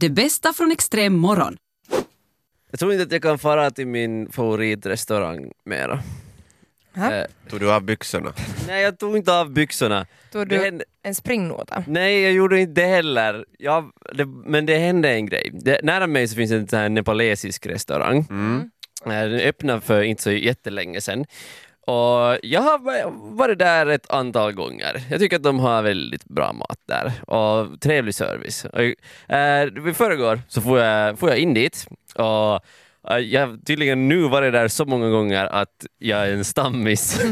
Det bästa från extrem morgon. Jag tror inte att jag kan fara till min favoritrestaurang mera. Eh, Tog du av byxorna? nej, jag tog inte av byxorna. Tog du hände- en springnota? Nej, jag gjorde inte det heller. Jag, det, men det hände en grej. Det, nära mig så finns en nepalesisk restaurang. Mm. Eh, Den öppnade för inte så jättelänge sedan. Och jag har va- varit där ett antal gånger. Jag tycker att de har väldigt bra mat där och trevlig service. Och, eh, förrgår så får jag, får jag in dit och eh, jag har tydligen nu varit där så många gånger att jag är en stammis.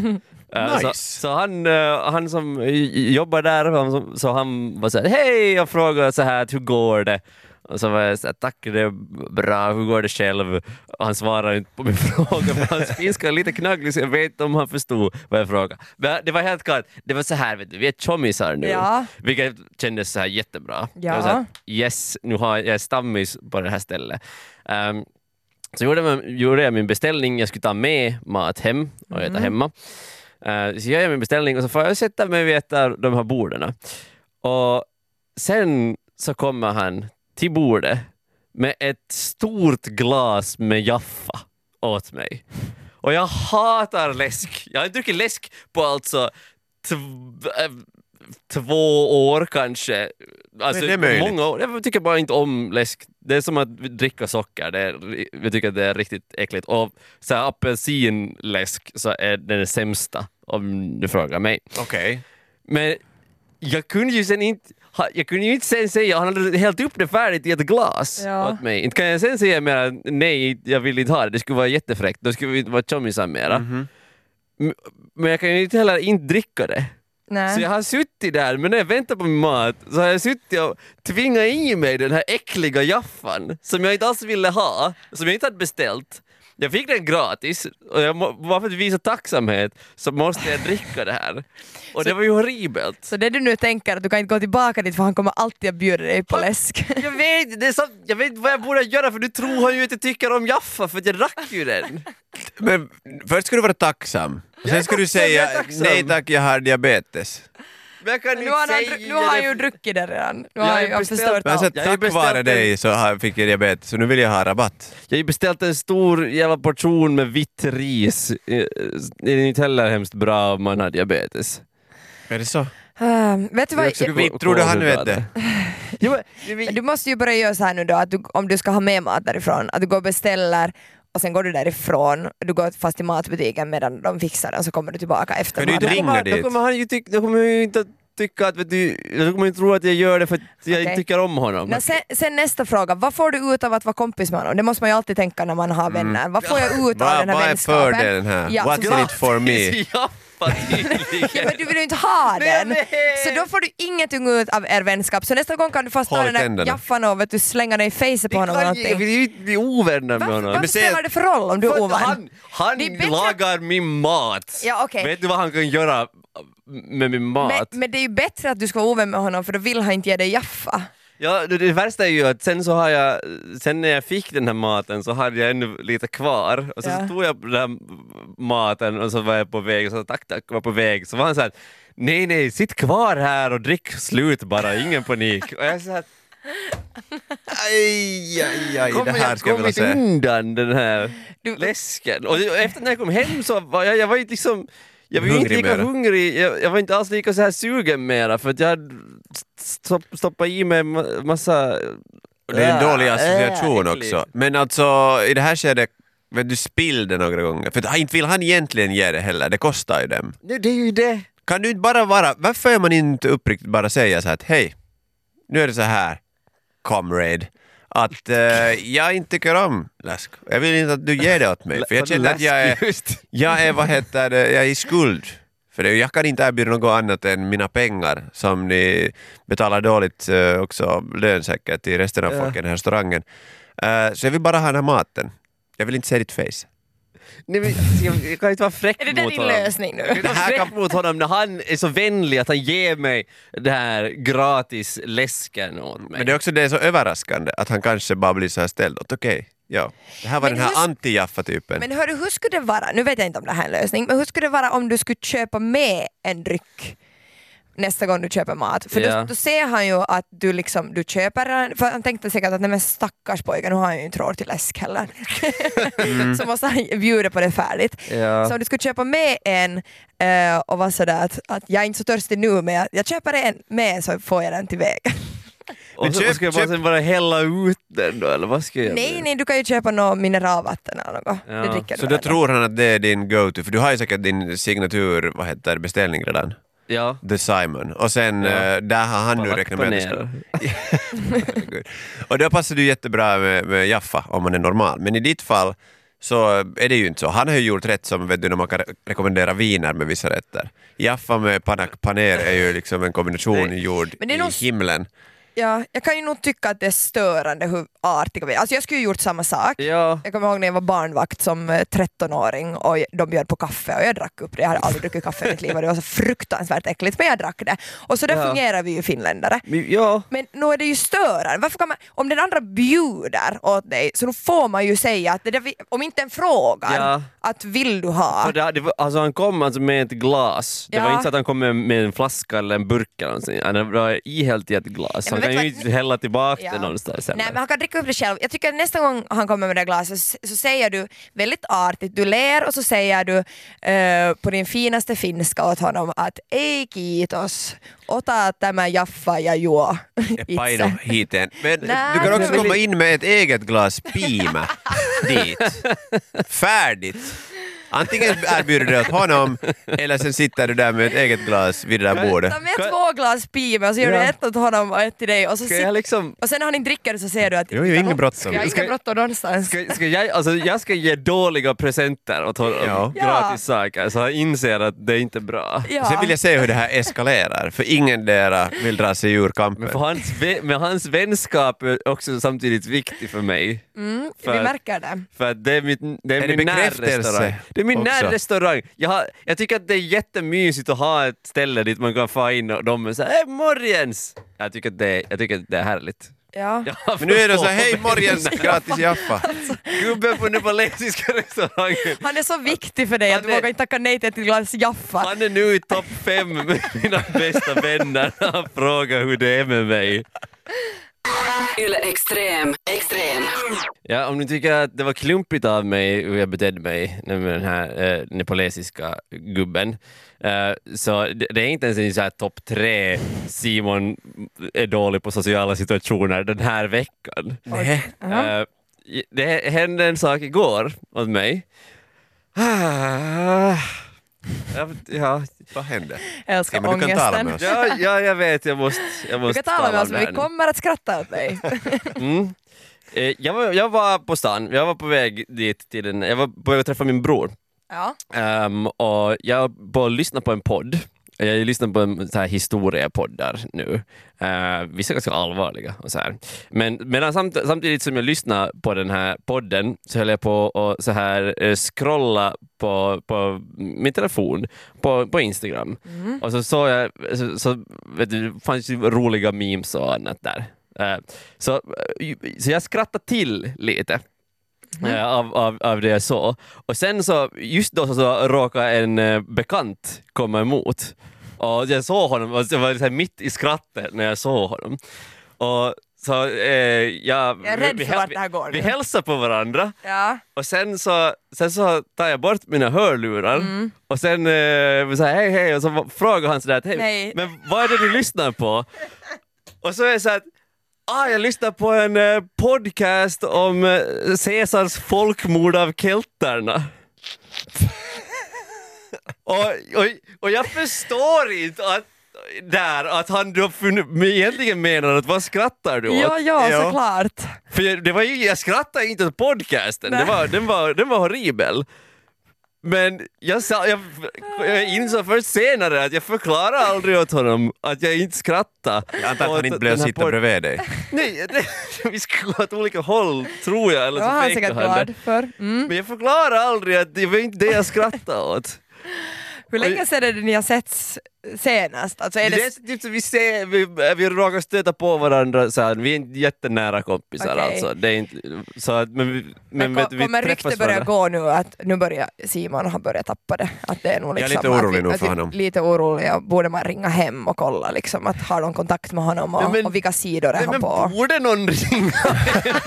Eh, Nice. Så, så han, eh, han som jobbar där, så han var såhär hej och frågade så här hur går det? Och så var jag såhär tack det är bra, hur går det själv? Och han svarade inte på min fråga för hans finska är lite knagglig så jag vet inte om han förstod vad jag frågade. Men det var helt klart, det var så här vet du, vi är tjommisar nu. Ja. Vilket kändes så här jättebra. Ja. Jag var så här, yes, nu har jag, stammis på det här stället. Ehm, så gjorde jag, min beställning, jag skulle ta med mat hem och äta hemma. Eh, så gör jag min beställning och så får jag sätta mig vid ett av de här borden. Och sen så kommer han till bordet med ett stort glas med Jaffa åt mig. Och jag hatar läsk. Jag har druckit läsk på alltså äh, två år kanske. Alltså, Men det är möjligt. många år. Jag tycker bara inte om läsk. Det är som att dricka socker. Det är, jag tycker att det är riktigt äckligt. Och så här, apelsinläsk så är den sämsta om du frågar mig. Okej. Men jag kunde ju sen inte jag kunde ju inte sen säga, han hade hällt upp det färdigt i ett glas Ja. åt mig. Inte kan jag sen säga mer nej, jag vill inte ha det. Det skulle vara jättefräckt. Då skulle vi inte vara tjommisar mera. M- Men jag kan ju inte heller inte dricka det. Nej. Så jag har suttit där, men när jag väntar på min mat så har jag suttit och tvingat i mig den här äckliga jaffan som jag inte alls ville ha, som jag inte hade beställt. Jag fick den gratis och jag må, bara för att visa tacksamhet så måste jag dricka det här. Och det var ju horribelt. Så det du nu tänker att du kan inte gå tillbaka dit för han kommer alltid att bjuda dig på läsk. Jag vet, det är så, jag vet inte vad jag borde göra för nu tror han ju att jag tycker om Jaffa för att jag drack ju den. Men först ska du vara tacksam. Och sen ska du tacksam, jag säga tacksam. nej tack, jag har diabetes. Men jag kan Nu inte har han, nu har han ju druckit det redan. Nu Jag har ju beställt- förstört alltså, allt. Jag tack vare dig så har, fick jag diabetes, så nu vill jag ha rabatt. Jag har ju beställt en stor jävla portion med vitt ris. Eh, Det är inte heller hemskt bra om man har diabetes. Är det så? Ah, vet du vad? vitt, tror du han vet det? Du måste ju börja göra så här nu då, att du, om du ska ha med mat därifrån, att du går och beställer och sen går du därifrån, du går fast till matbutiken medan de fixar den så kommer du tillbaka efter Kan du inte maten. ringa då kommer han ju tycka, då kommer ju inte tycka att, vet du, då kommer han tro att jag gör det för att jag inte tycker om honom. Nå, sen, sen nästa fråga, vad får du ut av att vara kompis med honom? Det måste man ju alltid tänka när man har vänner. Vad får jag ut av den här vad är vänskapen? fördelen här? Ja, What's in it for me? Jaffa tydligen. Ja, men du vill ju inte ha Nej, den! vet. Så då får du ingenting ut av er vänskap. Så nästa gång kan du fast ta den där jaffan och vet du, slänga den i facet på honom eller Jag vill ju inte bli ovänner med honom. varför säg spelar det för roll om du är ovän? han han bättre- lagar min mat. Ja, okej. Vet du vad han kan göra med min mat? Men, men det är ju bättre att du ska vara ovän med honom för då vill han inte ge dig Jaffa. Ja, det, det värsta är ju att sen så har jag, sen när jag fick den här maten så hade jag ännu lite kvar och så, Ja. så tog jag den här maten och så var jag på väg och så tack tack, var på väg. Så var han såhär, nej nej, sitt kvar här och drick slut bara, ingen panik. Och jag såhär, Aj, aj, aj, det kommer här jag ska jag vilja se. undan den här Du- läsken? Och efter när jag kom hem så var jag, jag var inte liksom jag var ju inte lika mera. hungrig, jag, jag var inte alls lika så här sugen mera för att jag hade stopp, stoppat i mig ma- massa... Det är en dålig Äh, association äckligt. också. Men alltså i det här skedet, vet du spillde några gånger. För att inte vill han egentligen ge det heller, det kostar ju dem. Det, det är ju det. Kan du inte bara vara, varför är man inte uppriktigt bara säga så här att hej, nu är det så här, comrade, att eh, jag inte tycker om läsk. Jag vill inte att du ger det åt mig, för jag känner att jag är, jag är, vad heter det, jag är i skuld. För det, jag kan inte erbjuda något annat än mina pengar som ni betalar dåligt eh, också lön säkert till resten av Ja. folket i restaurangen. Eh, så jag vill bara ha den här maten. Jag vill inte se ditt face. Nej, men, jag, jag kan inte vara fräck Är det där mot din honom. lösning nu? Kan inte vara fräck mot honom när han är så vänlig att han ger mig det här gratis läsken åt mig. Men det är också det är så överraskande att han kanske bara blir så här ställd åt okej, ja. Det här var Men den här hur- anti-Jaffa-typen. Men hörru, hur skulle det vara, nu vet jag inte om det här är en lösning, men hur skulle det vara om du skulle köpa med en dryck? Nästa gång du köper mat. För Ja. då, då ser han ju att du liksom, du köper den, för han tänkte säkert att nej men stackars pojke, nu har han ju inte råd till läsk heller. så måste han bjuda på det färdigt. Ja. Så om du skulle köpa med en eh, och vara sådär att, att jag är inte så törstig nu men jag, jag köper en med så får jag den till vägen. Och så köp- ska jag bara köp- sen bara hälla ut den då eller vad ska jag göra? Nej, nej, du kan ju köpa något mineralvatten eller något. Ja. Det dricker Så du då tror han att det är din go-to, för du har ju säkert din signatur, vad heter beställning redan. Ja. The Simon. Och sen Ja. eh, där har han nu räknat med att. Och då passar du jättebra med, med Jaffa om man är normal. Men i ditt fall så är det ju inte så. Han har ju gjort rätt som vet du, när man kan re- rekommendera viner med vissa rätter. Jaffa med panak paner är ju liksom en kombination gjord i himlen. Ja, jag kan ju nog tycka att det är störande hur artiga vi. Alltså jag skulle ju gjort samma sak. Ja. Jag kommer ihåg när jag var barnvakt som eh, 13-åring och de bjöd på kaffe och jag drack upp det. Jag hade aldrig druckit kaffe i mitt liv och det var så fruktansvärt äckligt men jag drack det. Och så där Ja. fungerar vi ju finländare. Ja. Men nu är det ju störande. Varför kan man, om den andra bjuder åt dig så då får man ju säga att det där, vi- om inte en frågar Ja. att vill du ha? För det, det var, alltså han kom alltså med ett glas. Det var inte så att han kom med, med en flaska eller en burk eller någonting. Han var ihällt i ett glas. Han kan ju inte hälla tillbaka det någonstans Nej men han kan dricka upp det själv. Jag tycker att nästa gång han kommer med det glaset så, så säger du väldigt artigt, du ler och så säger du eh, på din finaste finska åt honom att ei kiitos, ota tämä jaffa ja juo Paino itse. hiten. Men Nej, du kan också komma in med ett eget glas pima dit. Färdigt. Antingen erbjuder du det åt honom eller sen sitter du där med ett eget glas vid det där bordet. Ta med Kan- två glas piva och så gör Ja. du ett åt honom och ett till dig och så sit- liksom... och sen när han inte dricker så säger du att Jo, jo, inget bråttom. Jag Ska- bråttom någonstans. Ska, ska jag, alltså jag ska ge dåliga presenter åt honom, Ja. gratis saker, så han inser att det är inte bra. Ja. Sen vill jag se hur det här eskalerar, för ingen dera vill dra sig ur kampen. Men, för hans, men hans vänskap är också samtidigt viktig för mig. Mm, För vi märker det. För det är, mitt, det är, Är det min bekräftelse närrestaurang. Det är min också? närrestaurang. Jag, har, jag tycker att det är jättemysigt att ha ett ställe dit man kan få in och de är såhär ”Hej morgens!” Jag tycker att det är, jag tycker att det är härligt. Ja. Men nu är det så hej morgens, gratis Jaffa. Gubben på nepalesiska restaurangen. Han är så viktig för dig att du är- vågar inte tacka nej till ett glas Jaffa. Han är nu i topp fem med mina bästa vänner. Han frågar hur det är med mig. Yle Extrem. Extrem. Ja, om ni tycker att det var klumpigt av mig hur jag betedde mig med den här eh, nepalesiska gubben, eh, så det, det är inte ens en så här topp tre Simon är dålig på sociala situationer den här veckan. Nej. Eh, det hände en sak igår åt mig. Ah, ja, ja, Vad hände? Jag älskar Ja, du ångesten. med oss. ja, ja, jag vet, jag måste, jag Du måste kan tala med oss men vi kommer att skratta åt dig. Mm. Eh, Jag, var, jag var på stan, jag var på väg dit till en, jag var på väg att träffa min bror. Ja. Ehm, och jag var lyssnade på en podd. Jag lyssnar på en så här historiepoddar nu. Uh, vissa är ganska allvarliga och så här. Men medan samt, samtidigt som jag lyssnade på den här podden så höll jag på att så här eh, scrolla på, på min telefon på, på Instagram. Och så såg jag, så, så vet du, det fanns ju roliga memes och annat där. Eh, så, så jag skrattade till lite. Eh, av, av, av det jag såg. Och sen så, just då så, så råkade en eh, bekant komma emot. Och jag såg honom, och jag var här mitt i skrattet när jag såg honom. Och så, eh, jag, Jag är rädd vi, för vart det här går vi, vi nu. hälsade på varandra Ja. och sen så, sen så tar jag bort mina hörlurar och sen eh, så här, hej hej och så frågar han sådär hej, men vad är det du lyssnar på? Och så är jag så att ah, jag lyssnar på en eh, podcast om eh, Caesars folkmord av kelterna. och, och, och jag förstår inte att där att han då fun- egentligen menar att vad skrattar du åt? Ja, ja, Ja. såklart. För jag, det var ju, jag skrattade inte åt podcasten, det var, den, var, den var horribel. Men jag, sa, jag, jag insåg först senare att jag förklarade aldrig åt honom att jag inte skrattade. Jag antar att han inte blev här sitta bredvid dig. Nej, det, vi skulle gå åt olika håll tror jag, eller så var han säkert glad för. Mm. Men jag förklarade aldrig att det var inte det jag skrattade åt. Hur länge sedan är det ni har setts senast? Alltså är Det det... är typ så vi ser, vi, vi råkar stöta på varandra så här, vi är inte jättenära kompisar Okej. alltså. Det är inte, så att, men men, Men vet vi kommer träffas rykte börja gå nu att nu börjar Simon ha börjat tappa det? Att det är nog Jag är liksom lite orolig vi, att för honom. Lite oroliga. Borde man ringa hem och kolla liksom, att har de kontakt med honom och, men- och vilka sidor är Nej, han men på? borde någon ringa hem?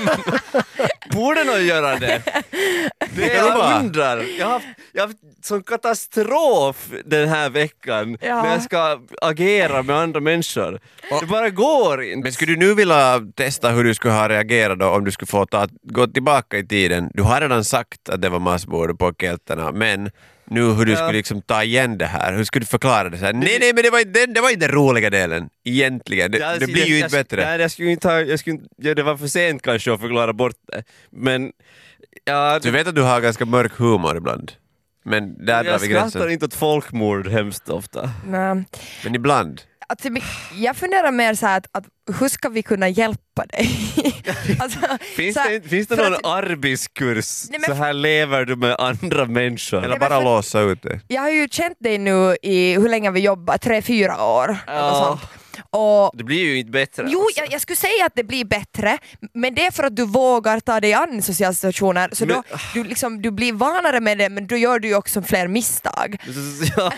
Borde någon göra det? Det jag undrar. Jag har jag har haft sån katastrof den här veckan Ja. när jag ska agera med andra människor. Det bara går inte. Men skulle du nu vilja testa hur du skulle ha reagerat då om du skulle få ta, gå tillbaka i tiden? Du har redan sagt att det var massmord på kelterna, men nu hur du Ja. skulle liksom ta igen det här, hur skulle du förklara det? Så här, nej, nej, men det var, inte, det var inte den roliga delen egentligen. Det, Ja, det alltså, blir ju jag, inte jag, bättre. Nej, jag skulle inte ha, jag skulle inte, ja, det var för sent kanske att förklara bort det. Men ja, Du vet att du har ganska mörk humor ibland. Men där drar jag vi skrattar gränsen. inte åt folkmord hemskt ofta. Nej. Men ibland. Alltså, jag funderar mer så här att, att hur ska vi kunna hjälpa dig? alltså, Finns, här, det, finns det någon att- arbetskurs? Nej, men- Så här lever du med andra människor. Eller bara för- låsa ut det. Jag har ju känt dig nu i hur länge vi jobbar, tre, fyra år. sånt. Och Det blir ju inte bättre. Jo, alltså. jag, jag skulle säga att det blir bättre, men det är för att du vågar ta dig an sociala situationer. Så Men- då, du, liksom, du blir vanare med det, men då gör du ju också fler misstag. Ja,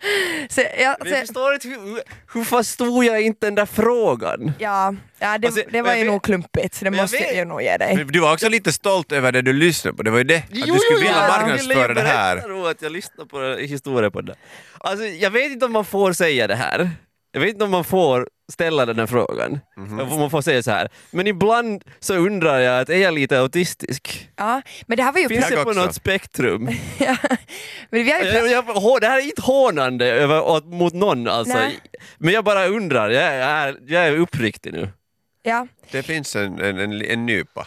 Så, jag, men jag så, förstår inte, hur, hur förstod jag inte den där frågan? ja, ja, det, Alltså, det var ju jag nog klumpigt, så det men jag måste vet- jag ju nog ge dig. Men du var också lite stolt över det du lyssnade på, det var ju det. Att du skulle vilja ja. marknadsföra det här. Jag tror att jag lyssnar på historien på det. Alltså, jag vet inte om man får säga det här. Jag vet inte om man får ställa den här frågan. Mhm. Om Man får säga så här. Men ibland så undrar jag att är jag lite autistisk? Ja, men det här var ju... Finns jag på också. något spektrum? ja, men vi har ju Jag, jag, det här är inte hånande över, mot någon alltså. Nej. Men jag bara undrar, jag är, jag är uppriktig nu. ja, Det finns en, en, en, en nypa.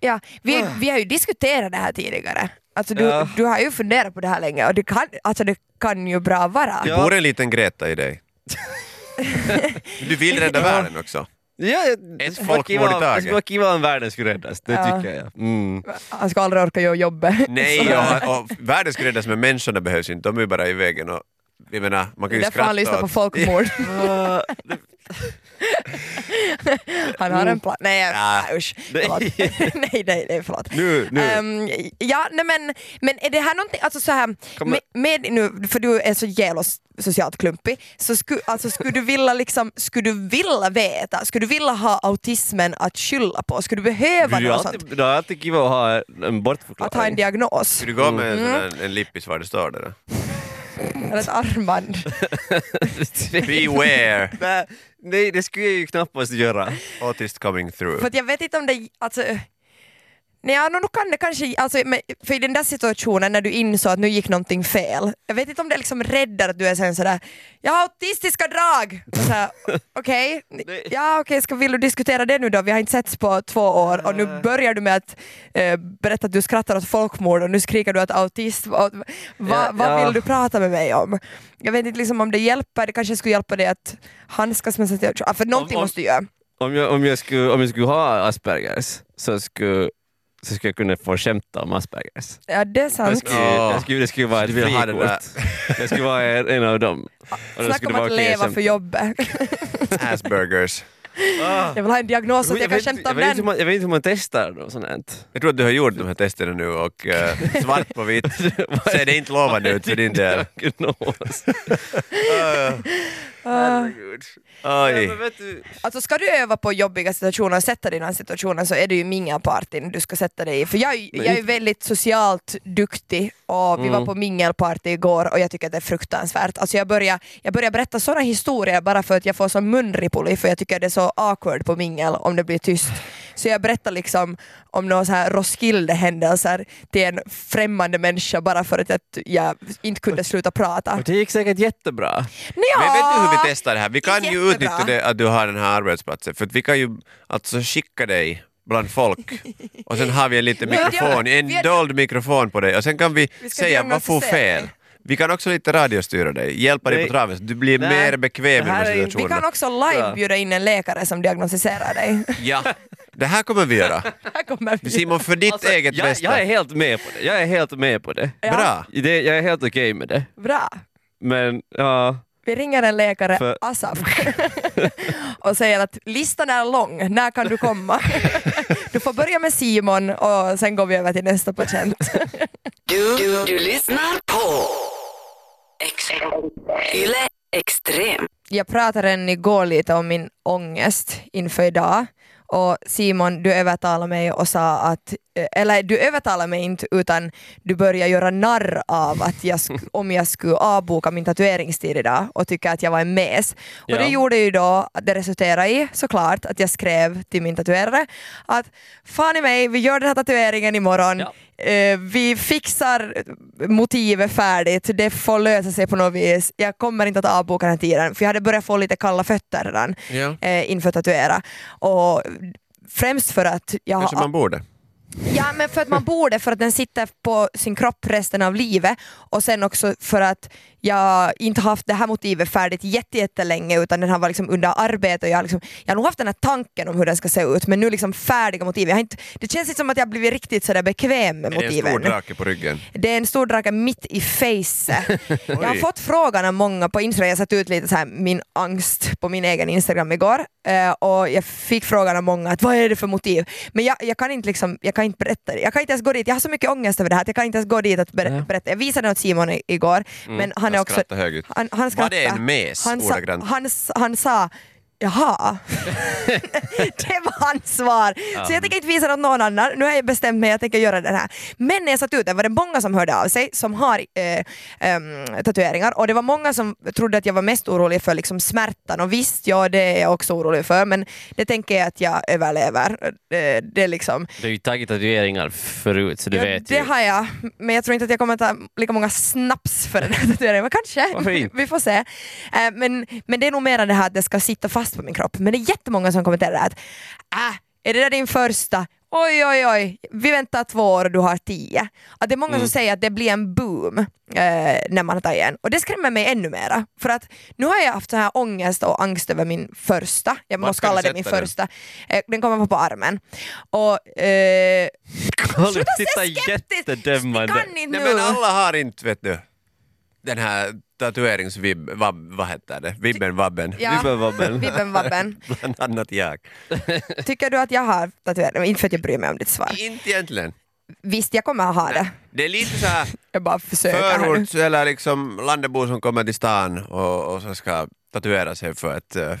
ja, vi, vi har ju diskuterat det här tidigare. Alltså du, Ja. du har ju funderat på det här länge och det kan, alltså det kan ju bra vara. Det bor en liten Greta i dig. Du vill rädda världen också. Ja, Ett skulle folkmord i taget. Det skulle vara kiva om världen skulle räddas, det Ja. tycker jag. Mm. Han ska aldrig orka göra jobbet. Nej, och, och världen ska räddas men människorna behövs inte, de är bara i vägen. Och, jag menar, man kan ju Därför han lyssnar skratta på folkmord. Han har en plan. Nej, Ja. usch. Nej. Förlåt. nej, nej, nej, förlåt. Nu, nu. Ehm, ja, nej, men, men är det här någonting, alltså så här, med, med nu, för du är så jävla socialt klumpig, så sku, alltså, skulle du vilja liksom, skulle du vilja veta, skulle du vilja ha autismen att skylla på? Skulle du behöva är något alltid, sånt? det är alltid kiva att ha en Att ha en bortförklaring. diagnos? Ska du gå med en, Mm. sån här, en lippis var det står det? Eller ett armband? Beware, nej, det skulle jag ju knappast göra. autist coming through. För att jag vet inte om det, alltså Nej, ja, nu kan det kanske, alltså, för i den där situationen när du insåg att nu gick någonting fel, jag vet inte om det liksom räddar att du är sen sådär “jag har autistiska drag”. Okej, Nej. ja okej, ska vill du diskutera det nu då? Vi har inte setts på två år och nu börjar du med att eh, berätta att du skrattar åt folkmord och nu skriker du att autist, vad, va, Ja, vad vill du prata med mig om? Jag vet inte liksom om det hjälper, det kanske skulle hjälpa dig att handskas med situationen, för någonting måste du göra. Om jag, om jag, skulle, om jag skulle ha Aspergers så skulle, så skulle jag kunna få skämta om Aspergers. Ja det är Jag sant. skulle, jag skulle, det skulle vara ett frikort. Jag skulle vara en, av dem. Och Snacka skulle om att leva för jobbet. Aspergers. Ah. Jag vill ha en diagnos så att jag kan vet, skämta jag, om vet inte hur den. man, jag vet inte hur man testar något sånt här. Jag tror att du har gjort de här testerna nu och eh, svart på vitt ser det inte lovande ut för din del. Diagnos. Herregud. Ja, Oj. vet du, Alltså ska du öva på jobbiga situationer och sätta dig i den situationen så är det ju mingelpartyn du ska sätta dig i. För jag, jag är väldigt socialt duktig och vi Mm. var på mingelparty igår och jag tycker att det är fruktansvärt. Alltså jag börjar, jag börjar berätta sådana historier bara för att jag får sån munripuli för jag tycker det är så awkward på mingel om det blir tyst. Så jag berättar liksom om några så här Roskilde-händelser till en främmande människa bara för att jag, inte kunde sluta prata. det gick säkert jättebra. Ja, Men vet du hur vi testar det här? Vi kan ju Jättebra. utnyttja det att du har den här arbetsplatsen för att vi kan ju alltså skicka dig bland folk och sen har vi en liten mikrofon, en dold mikrofon på dig och sen kan vi, Vi säga vad får diagnostisera fel. Vi kan också lite radiostyra dig, hjälpa dig på traven så du blir Nej. mer bekväm i inte- Vi kan också live bjuda in en läkare som diagnostiserar dig. Ja, Det här kommer vi göra. Här kommer vi. Simon, för ditt Alltså, eget jag, bästa. jag är helt med på det. Jag är helt med på det. Ja. Bra. det jag är helt okej med det. Bra. Men ja, Vi ringer en läkare, För- Asaf, och säger att listan är lång, när kan du komma? Du får börja med Simon och sen går vi över till nästa patient. Du, du, du lyssnar på Yle Extrem. Jag pratade redan igår lite om min ångest inför idag och Simon, du övertalade mig och sa att, eh, eller du övertalade mig inte utan du började göra narr av att jag om jag skulle avboka min tatueringstid idag och tycka att jag var en mes. Och Ja. det gjorde ju då att det resulterade i såklart att jag skrev till min tatuerare att fan i mig, vi gör den här tatueringen imorgon. Ja. Eh, vi fixar motivet färdigt, det får lösa sig på något vis. Jag kommer inte att avboka den här tiden för jag hade börjat få lite kalla fötter redan Ja. eh, inför tatuera. Och främst för att jag Kanske man borde. Ja men för att man borde, för att den sitter på sin kropp resten av livet och sen också för att jag inte haft det här motivet färdigt jätte- jättelänge utan den har varit liksom under arbete och jag har, liksom, jag har nog haft den här tanken om hur den ska se ut men nu liksom färdiga motiv. Jag har inte, det känns inte som att jag blivit riktigt sådär bekväm med Är det en motiven. stor drake på ryggen? Det är en stor drake mitt i facet. jag har fått frågan av många på Instagram, jag satte ut lite så här min angst på min egen Instagram igår eh, och jag fick frågan av många att vad är det för motiv? Men jag, jag kan inte liksom, jag kan inte berätta det. Jag kan inte ens gå dit, jag har så mycket ångest över det här att jag kan inte ens gå dit och berätta. Jag visade det åt Simon igår men han är Jag också... skrattar. Han, han Var det en mes han, sa, han, han sa Jaha. det var hans svar. Så jag tänker inte visa det åt någon annan. Nu har jag bestämt mig jag tänker göra den här. Men när jag satt ut den var det många som hörde av sig som har eh, ehm, tatueringar och det var många som trodde att jag var mest orolig för liksom smärtan och visst, ja det är jag också orolig för men det tänker jag att jag överlever. Eh, det är liksom du har ju tagit tatueringar förut så du ja, vet det ju. har jag, men jag tror inte att jag kommer ta lika många snaps för den här tatueringen, men kanske. Vi får se. Eh, men, men det är nog mer det här att det ska sitta fast på min kropp. Men det är jättemånga som kommenterar att äh, är det där din första? Oj oj oj, vi väntar två år och du har tio. Att det är många som säger att det blir en boom eh, när man har tagit en. Och det skrämmer mig ännu mera. För att nu har jag haft så här ångest och angst över min första, jag Vart måste kalla det min den? första. Eh, den kommer vara på armen. Och eh, Sluta Sluta se skeptiskt! kan inte Nej nu! men alla har inte, vet du, den här tatueringsvibb, vab, vad heter det? Vibben, vabben. Ja. Vibben vabben. Vibben vabben. Bland annat jag. Tycker du att jag har tatuering? Inte för att jag bryr mig om ditt svar. Inte egentligen. Visst, jag kommer att ha det. Det är lite så här Jag bara förorts eller liksom landebor som kommer till stan och, och så ska tatuera sig för att uh,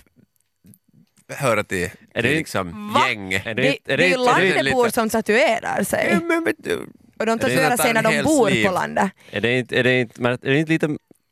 höra till, Är till det- liksom gäng. Är Det, det är ju inte- är det- landebor som tatuerar sig. Ja, men du, Och de tatuerar sig när de bor liv. på landet. Är det inte, är det inte, är det inte lite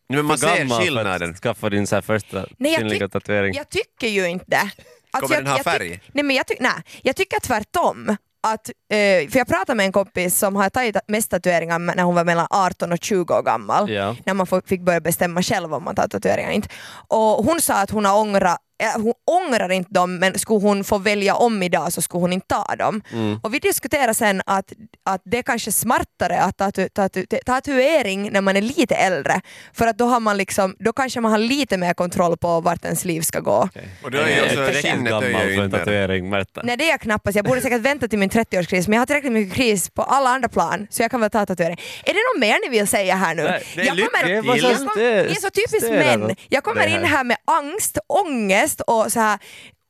men man för ser skillnaden. att skaffa din så här första Nej, jag kvinnliga tatuering? Jag tycker ju inte det. Alltså, Kommer jag, den ha tyck- färg? Nej, men jag, tyck- nej, jag tycker tvärtom. Att, eh, för jag pratade med en kompis som har tagit mest tatueringar när hon var mellan 18 och 20 år gammal. Ja. När man fick börja bestämma själv om man tar tatueringar inte. Och hon sa att hon har ångrat hon ångrar inte dem men skulle hon få välja om idag så skulle hon inte ta dem. Mm. Och vi diskuterade sen att, att det är kanske smartare att tatu, tatu, tatuering när man är lite äldre för att då, har man liksom, då kanske man har lite mer kontroll på vart ens liv ska gå. Och då är ju Jag också skinnet är gammal för en tatuering, Märta. Nej det är jag knappast, jag borde säkert vänta till min 30-årskris men jag har tillräckligt mycket kris på alla andra plan så jag kan väl ta tatuering. Är det något mer ni vill säga här nu? Nej, det är jag kommer, till. jag kom, Det är ni är så typiskt män. Jag kommer in här med angst, ångest och så här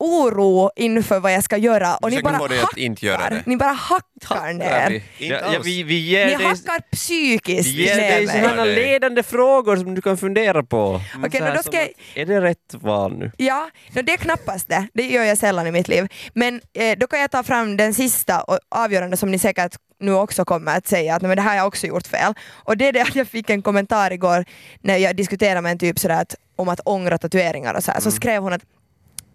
oro inför vad jag ska göra och ni bara hackar. det. Ni bara hackar ner. Ja, ja, vi, vi ger Ni dig, hackar psykiskt vi ger dig sådana ledande frågor som du kan fundera på. Okej, Så här då ska att, Är det rätt val nu? Ja, no, det är knappast det. Det gör jag sällan i mitt liv. Men eh, då kan jag ta fram den sista och avgörande som ni säkert nu också kommer att säga att "Nej, men det här har jag också gjort fel. Och det är det att jag fick en kommentar igår när jag diskuterade med en typ sådär att, om att ångra tatueringar och så här. Mm. Så skrev hon att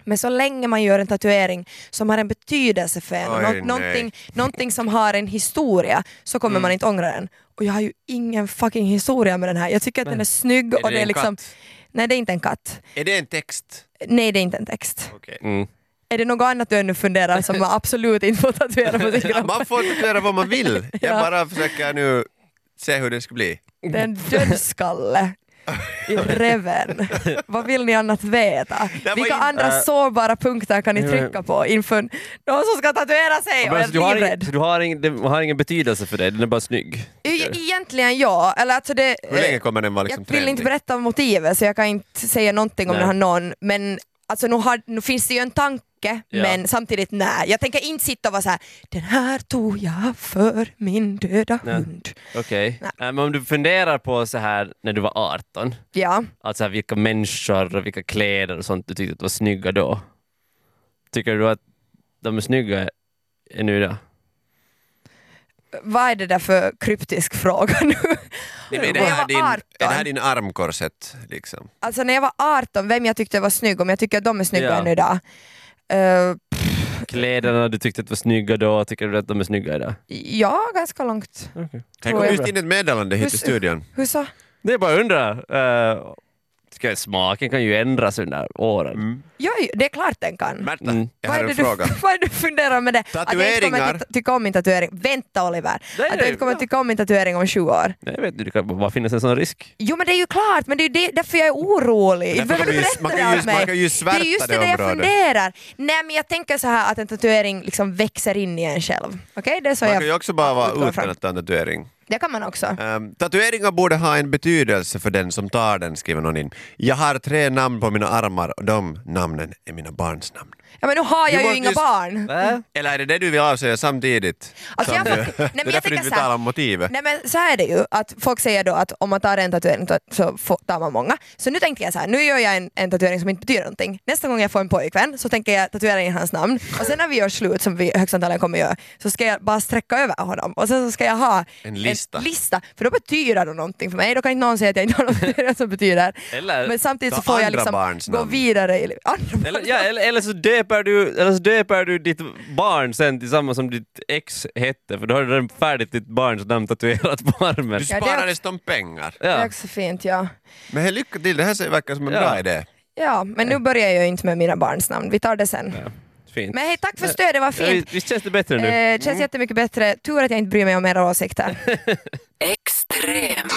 men så länge man gör en tatuering som har en betydelse för en, Oj, nå- nej. någonting, någonting som har en historia, så kommer Mm. man inte ångra den. Och jag har ju ingen fucking historia med den här. Jag tycker att den är snygg Är och det är liksom... katt? Nej det är inte en katt. Är det en text? Nej det är inte en text. Okej. Mm. Är det något annat du ännu funderar som man absolut inte får tatuera på sin kropp? Man får tatuera vad man vill. Jag Ja. bara försöker nu se hur det ska bli. Det är en dödskalle. I reven. Vad vill ni annat veta? Vilka in- andra Äh. sårbara punkter kan ni trycka på inför någon som ska tatuera sig och är du, har ing, du har ing, det har ingen betydelse för dig, den är bara snygg. E- Egentligen ja, eller alltså det... Hur länge kommer den vara liksom jag vill inte berätta om motivet så jag kan inte säga någonting om Nej. det har någon, men alltså, nu, har, nu finns det ju en tanke Ja. men samtidigt nej. Jag tänker inte sitta och vara så här: den här tog jag för min döda Nej. hund. Okej. Äh, Men om du funderar på så här när du var 18, Ja, alltså vilka människor och vilka kläder och sånt du tyckte att var snygga då. Tycker du att de är snygga ännu idag? vad är det där för kryptisk fråga nu? Nej, men är, det här din, är 18. det här din armkorsett? Liksom? Alltså när jag var 18, vem jag tyckte var snygg, om jag tycker att de är snygga Ja. ännu idag. Uh, Kläderna du tyckte att var snygga då, tycker du att de är snygga idag? ja, ganska långt. Här Tror kom jag. just in ett meddelande hit till Hur- studion. Hur så? Det är bara att undra. Uh, smaken kan ju ändras under åren. Mm. Ja, det är klart den kan. Märta, Mm. jag har det en du, fråga. vad är det du funderar med det? Att jag inte kommer Tatueringar. tycka om min tatuering. Vänta Oliver! Nej, att jag nej, inte kommer att ja. tycka om min tatuering om 20 år. Jag vet inte, det kan bara finnas en sån risk. Jo men det är ju klart, men det är ju det, därför jag är orolig. Därför Behöver kan du berätta man kan det ju- mig? man kan ju det svärta är just det det, det jag funderar. Nej men jag tänker så här att en tatuering liksom växer in i en själv. Okej, det är så Man jag kan ju också bara vara utan från. att ta en tatuering. Det kan man också. Um, tatueringar borde ha en betydelse för den som tar den, skriver någon in. Jag har tre namn på mina armar och de namnen är mina barns namn. Ja men nu har Du jag ju inga ju- barn. Äh? Eller är det det du vill avsäga samtidigt? Alltså, jag- du, nej, det men är jag därför tänker inte vi så här- talar om motivet. Nej men så här är det ju, att folk säger då att om man tar en tatuering så- får- tar man många. Så nu tänkte jag så här, nu gör jag en, en tatuering som inte betyder någonting. Nästa gång jag får en pojkvän så tänker jag tatuera in hans namn och sen när vi gör slut, som vi högst antagligen kommer göra, så ska jag bara sträcka över honom och sen så ska jag ha En lista. en lista för då betyder det någonting för mig. Då kan inte någon säga att jag inte har tatuering som betyder. Eller, Men samtidigt så får jag liksom gå vidare i livet. Eller, ja, eller, eller, så döper du, eller så döper du ditt barn sen till samma som ditt ex hette, för då har du redan färdigt ditt barns namn tatuerat på armen. Du Ja, det är sparar också- dessutom pengar. Det är Ja. också fint ja. Men hej, lycka till, det här ser- verkar som en Ja. bra idé. Ja, men nu börjar jag ju inte med mina barns namn. Vi tar det sen. Ja, fint. Men hej, tack för stödet, det var Ja, fint. visst- visst känns det bättre nu? Eh, känns jättemycket bättre. Tur att jag inte bryr mig om era åsikter. Extrem.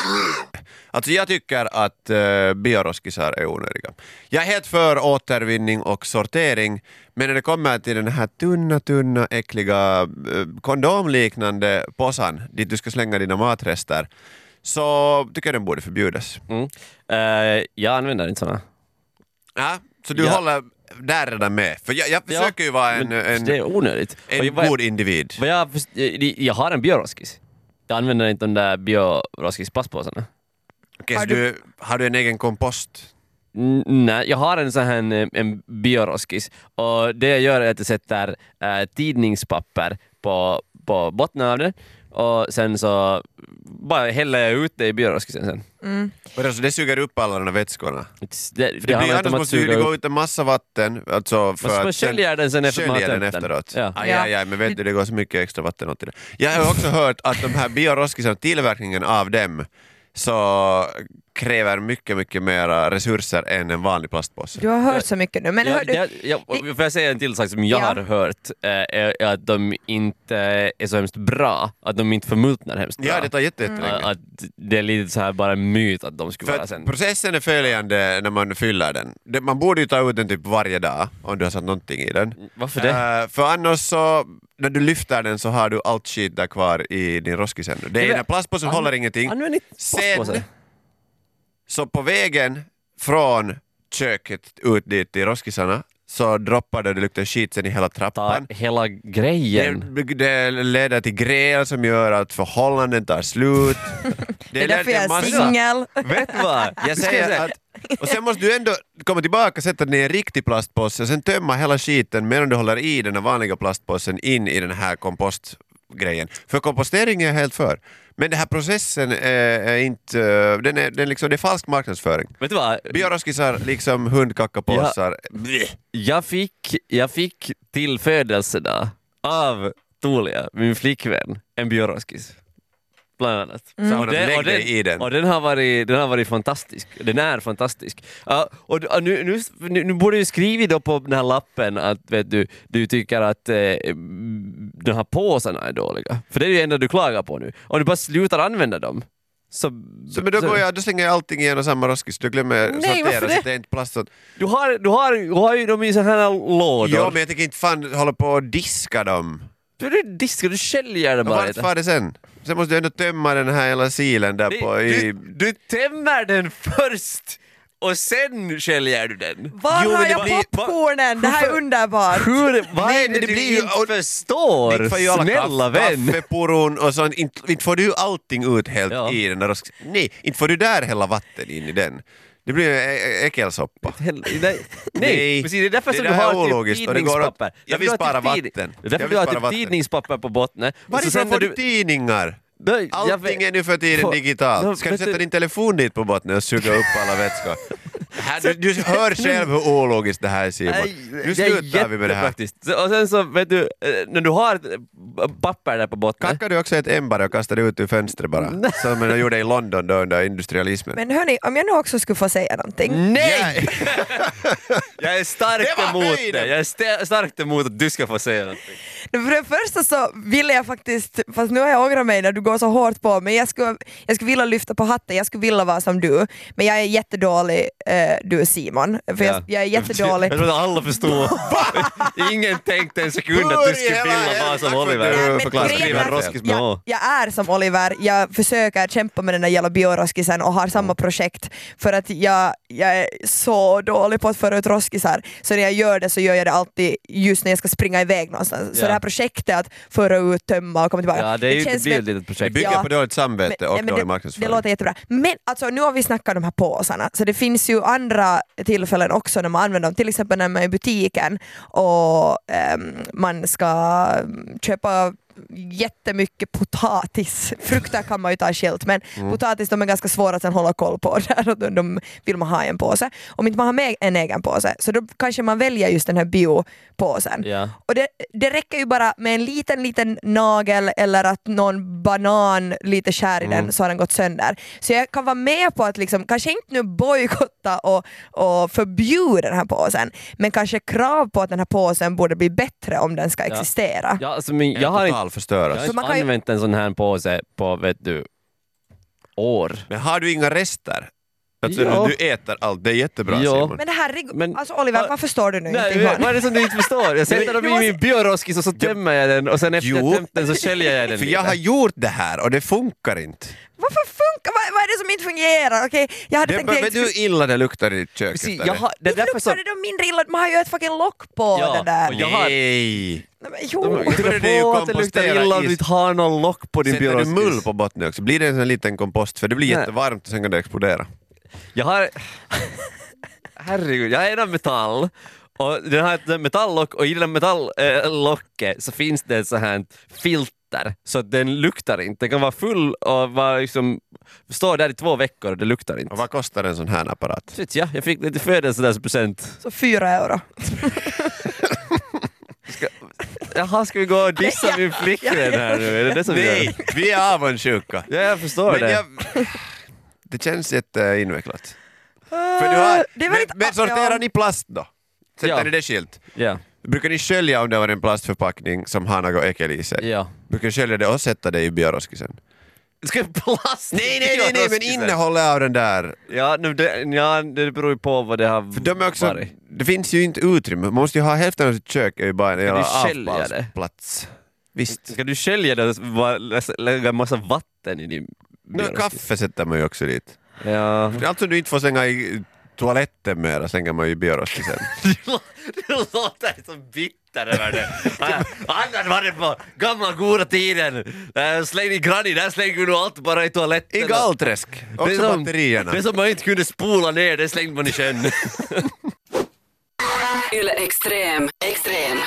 Alltså jag tycker att uh, bioroskisar är onödiga. Jag är helt för återvinning och sortering, men när det kommer till den här tunna, tunna, äckliga uh, kondomliknande påsan dit du ska slänga dina matrester, så tycker jag den borde förbjudas. Mm. Eh, jag använder inte såna. Ja, så du Ja. håller där redan med? För jag, jag försöker ju vara en, men en, Det är onödigt. en jag- god individ. jag, jag har en bioroskis. Jag använder inte de där bioroskis plastpåsarna. Okej, Har så du, har du en egen kompost? Mm, Nej, jag har en sån här en, en bioroskis och det jag gör är att jag sätter äh, tidningspapper på, på botten av den och sen så bara häller jag ut det i bioroskisen sen. Det, så det suger upp alla de här vätskorna? Det, För det det blir, annars måste ju gå ut en massa vatten, alltså för Man, sköljer den sen efter man den efteråt. Ja. Aj, Ja. aj, aj, men vet du, det går så mycket extra vatten åt det. Jag har också hört att de här bioroskisarna, tillverkningen av dem, så kräver mycket, mycket mer resurser än en vanlig plastpåse. Du har hört så mycket nu. Men Ja, hör du, det- ja, och får jag säga en till sak som jag Ja. har hört, eh, är att de inte är så hemskt bra, att de inte förmultnar hemskt bra. Ja, det tar jätte- jättelänge. Att det är lite så här bara en myt att de skulle För vara sen. processen är följande när man fyller den. Man borde ju ta ut den typ varje dag om du har satt någonting i den. Varför det? Eh, för annars så, när du lyfter den så har du allt skit där kvar i din roskis ännu. Det är den plastpåsen håller ingenting. Använd inte Sen, plastpåse. Så på vägen från köket ut dit till roskisarna så droppar det, det luktar skit sen i hela Ta trappan. hela grejen. Det, det leder till gräl som gör att förhållanden tar slut. det är leder därför jag är singel. Vet du vad? Jag säger att, och sen måste du ändå komma tillbaka, sätta den i en riktig plastpåse och sen tömma hela skiten medan du håller i den vanliga plastpåsen in i den här kompostgrejen. För kompostering är jag helt för. Men den här processen är, är inte, den är, den liksom, det är falsk marknadsföring. Vet du vad? Bioroskisar, liksom hundkackapåsar. Bleh. Jag fick, jag fick till födelsedag av Tulia, min flickvän, en bioroskis. Bland annat. Så hon Och, den, och, den, i den. och den har varit, den har varit fantastisk. Den är fantastisk. Ja, och, och nu, nu, nu, nu borde du skriva då på den här lappen att vet du, du tycker att eh, de här påsarna är dåliga. För det är ju det enda du klagar på nu. Om du bara slutar använda dem Så, Så, men då, går jag, då slänger jag allting i en och samma roskis, då glömmer jag Nej, sortera varför så det? att det är inte plast. Du har, du, har, du har ju dem i såna här lådor. Ja, men jag tänker inte fan hålla på och diska dem. Du, du diskar, du sköljer det Och bara vart far det sen? Sen måste du ändå tömma den här hela silen där Du, på... I, du, du tämmer den först och sen sköljer du den. Var Jo, har jag blir- popcornen? Det här är underbart. Hur, vad Nej, är det det blir ju- inte och- förstår? Får ju alla Snälla kaff, vän. kaffeporon och sånt, inte, inte får du allting ut helt Ja. i den där. Nej, inte får du där hälla vatten in i den. Det blir äckelsoppa. Nej, nej, Nej, precis. Det är därför det som du är har typ tidningspapper. jag vill spara typ vatten. Det är därför du har typ vatten. tidningspapper på botten. Varifrån får du tidningar? Nej, Allting är nu för tiden digitalt. Ska du sätta din telefon dit på botten och suga upp alla vätskor? Här, du, du hör själv hur ologiskt det här är Simon. Nu slutar vi med det här. Och sen så vet du, eh, när du har papper där på botten. Kackar du också ett ämbare och kastar det ut ur fönstret bara? Som de gjorde i London då under industrialismen. Men hörni, om jag nu också skulle få säga någonting. Nej! jag är starkt Det emot höjden! det. Jag är st- starkt emot att du ska få säga någonting. För det första så ville jag faktiskt, fast nu har jag ångrat mig när du går så hårt på men jag skulle, jag skulle vilja lyfta på hatten, jag skulle vilja vara som du. Men jag är jättedålig, eh, du Simon. För jag, jag är jättedålig. Jag att alla förstår. Ingen tänkte en sekund att du skulle vilja vara som Oliver. Men förklara. Skriva roskis med jag, jag är som Oliver, jag försöker kämpa med den där jävla bioroskisen och har samma projekt för att jag, jag är så dålig på att föra ut roskisar så när jag gör det så gör jag det alltid just när jag ska springa iväg någonstans. Så Ja. det här projektet att föra ut, tömma och komma tillbaka. Ja, det, är ju, det känns blir ett litet Det projekt. bygger Ja. på dåligt samvete men- och men dålig det, marknadsföring. det låter jättebra. Men alltså, nu har vi snackat om de här påsarna, så det finns ju andra tillfällen också när man använder dem, till exempel när man är i butiken och ehm, man ska mm, köpa jättemycket potatis. Frukter kan man ju ta skilt men Mm. potatis de är ganska svåra att sen hålla koll på där och de, de vill man ha i en påse. Om inte man har med en egen påse så då kanske man väljer just den här biopåsen. Ja. Och det, det räcker ju bara med en liten, liten nagel eller att någon banan lite skär i Mm. den så har den gått sönder. Så jag kan vara med på att liksom, kanske inte nu bojkotta och, och förbjuda den här påsen, men kanske krav på att den här påsen borde bli bättre om den ska Ja. existera. Ja, alltså, men jag Jag har inte, total förstöras. jag har För man inte kan ju- använt en sån här påse på, vet du, år. Men har du inga rester? Alltså Ja. du äter allt, det är jättebra Ja. Simon. Men det här, Men- alltså Oliver, Va- varför står du nu Nej, inte vad vad är det som du inte förstår? Jag sätter dem Du i min bioroskis och så tömmer jag den och sen efter Jo. jag tömt den så sköljer jag den För lite. jag har gjort det här och det funkar inte. Varför vad, vad är det som inte fungerar? Okej, jag hade Det, tänkt... vet du hur illa det luktar i köket? Eller? jag har, det luktar det då mindre illa, man har ju ett fucking lock på Ja, den där. jag har- Nej! Nej, men, jo. De det på att det luktar illa om du inte har någon lock på din Sätter du mull på botten också blir det en sån liten kompost för det blir Nej. jättevarmt och sen kan det explodera. Jag har... Herregud, jag är en av metall. Och den har ett metalllock och i det metalllocket så finns det ett så här filter så att den luktar inte. Den kan vara full och vara liksom, stå där i två veckor och det luktar inte. Och vad kostar en sån här apparat? Vet jag, jag fick lite födelsedagspresent. Så fyra euro. Jaha, ska vi gå och dissa Ja, min flickvän här nu? Är det det som vi Nej, gör? vi är avundsjuka. Ja, jag förstår Men det. jag, det känns jätteinvecklat. För du har, det är men, men sorterar ja. ni plast då? Sätter Ja. ni det skilt? Ja, Brukar ni skölja om det var en plastförpackning som har något äckel i sig? ja. Brukar ni skölja det och sätta det i bioroskisen? Ska plast? Nej, nej, nej, nej, men innehållet av den där. Ja, nu, det, ja, det beror ju på vad det har För de är också, varit. det finns ju inte utrymme, man måste ju ha hälften av sitt kök är ju bara en jävla avfallsplats. Visst. Ska du skölja det och lägga en massa vatten i din biologi? kaffe sätter man ju också dit. Ja. Allt som du inte får slänga i toaletten mera slänger man ju i bioroskisen. Du låter som bitter över det. Annars var det på gamla goda tiden. Äh, Släng i granny, där slängde du nog allt bara i toaletten. I galträsk! Det är Också som- batterierna. Det som man inte kunde spola ner, det slängde man i sjön. Yle Extrem. Extrem.